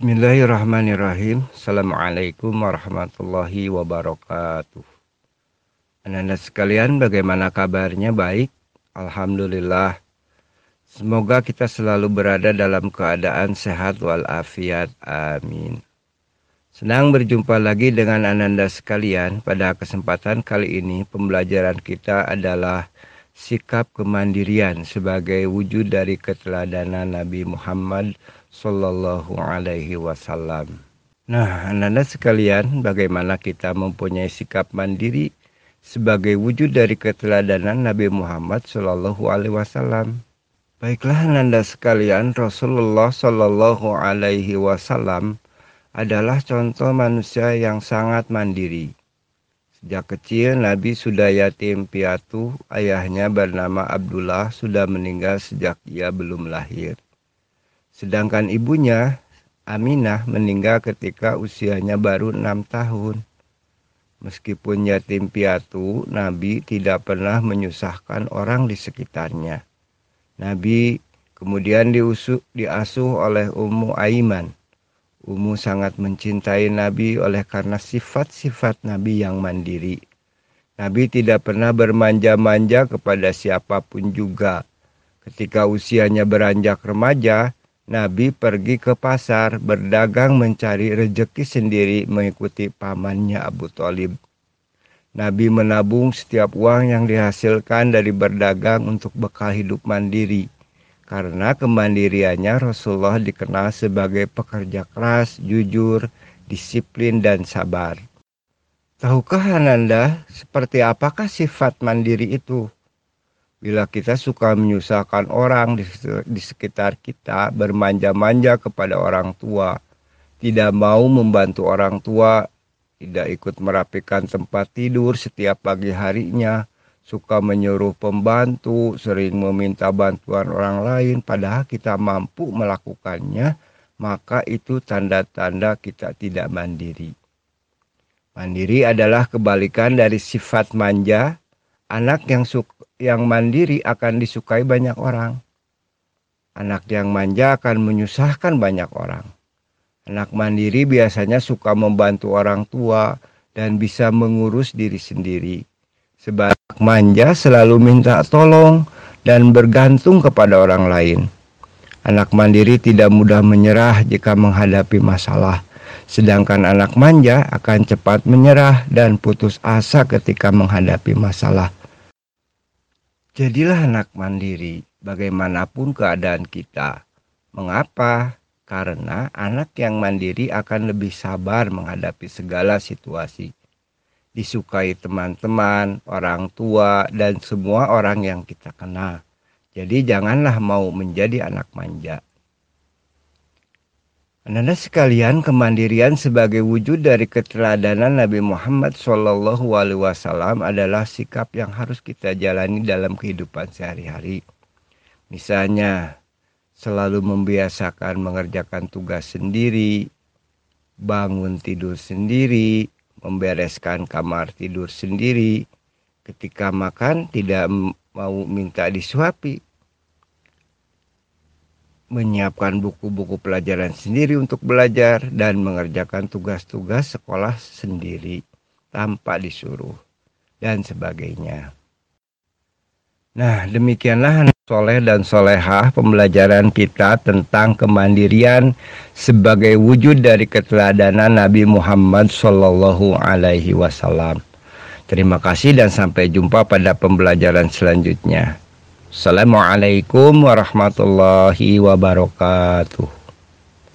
Bismillahirrahmanirrahim. Assalamualaikum warahmatullahi wabarakatuh. Anda sekalian, bagaimana kabarnya? Baik, Alhamdulillah. Semoga kita selalu berada dalam keadaan sehat walafiat. Amin. Senang berjumpa lagi dengan Ananda sekalian. Pada kesempatan kali ini, pembelajaran kita adalah sikap kemandirian sebagai wujud dari keteladanan Nabi Muhammad Sallallahu Alaihi Wasallam. Nah, anda sekalian, bagaimana kita mempunyai sikap mandiri sebagai wujud dari keteladanan Nabi Muhammad Sallallahu Alaihi Wasallam? Baiklah, anda sekalian, Rasulullah Sallallahu Alaihi Wasallam adalah contoh manusia yang sangat mandiri. Sejak kecil Nabi sudah yatim piatu, ayahnya bernama Abdullah sudah meninggal sejak ia belum lahir. Sedangkan ibunya, Aminah, meninggal ketika usianya baru enam tahun. Meskipun yatim piatu, Nabi tidak pernah menyusahkan orang di sekitarnya. Nabi kemudian diusuk, diasuh oleh Ummu Aiman. Ummu sangat mencintai Nabi oleh karena sifat-sifat Nabi yang mandiri. Nabi tidak pernah bermanja-manja kepada siapa pun juga. Ketika usianya beranjak remaja, Nabi pergi ke pasar berdagang mencari rejeki sendiri mengikuti pamannya Abu Talib. Nabi menabung setiap uang yang dihasilkan dari berdagang untuk bekal hidup mandiri. Karena kemandiriannya Rasulullah dikenal sebagai pekerja keras, jujur, disiplin, dan sabar. Tahukah Ananda seperti apakah sifat mandiri itu? Bila kita suka menyusahkan orang di, sekitar kita, bermanja-manja kepada orang tua, tidak mau membantu orang tua, tidak ikut merapikan tempat tidur setiap pagi harinya, suka menyuruh pembantu, sering meminta bantuan orang lain, padahal kita mampu melakukannya, maka itu tanda-tanda kita tidak mandiri. Mandiri adalah kebalikan dari sifat manja. Anak yang suka yang mandiri akan disukai banyak orang. Anak yang manja akan menyusahkan banyak orang. Anak mandiri biasanya suka membantu orang tua dan bisa mengurus diri sendiri. Sebab manja selalu minta tolong dan bergantung kepada orang lain. Anak mandiri tidak mudah menyerah jika menghadapi masalah, sedangkan anak manja akan cepat menyerah dan putus asa ketika menghadapi masalah. Jadilah anak mandiri bagaimanapun keadaan kita. Mengapa? Karena anak yang mandiri akan lebih sabar menghadapi segala situasi. Disukai teman-teman, orang tua, dan semua orang yang kita kenal. Jadi janganlah mau menjadi anak manja. Anda sekalian, kemandirian sebagai wujud dari keteladanan Nabi Muhammad Wasallam adalah sikap yang harus kita jalani dalam kehidupan sehari-hari. Misalnya, selalu membiasakan mengerjakan tugas sendiri, bangun tidur sendiri, membereskan kamar tidur sendiri, ketika makan tidak mau minta disuapi, menyiapkan buku-buku pelajaran sendiri untuk belajar dan mengerjakan tugas-tugas sekolah sendiri tanpa disuruh dan sebagainya. Nah, demikianlah soleh dan solehah pembelajaran kita tentang kemandirian sebagai wujud dari keteladanan Nabi Muhammad Shallallahu Alaihi Wasallam. Terima kasih dan sampai jumpa pada pembelajaran selanjutnya. Assalamualaikum warahmatullahi wabarakatuh.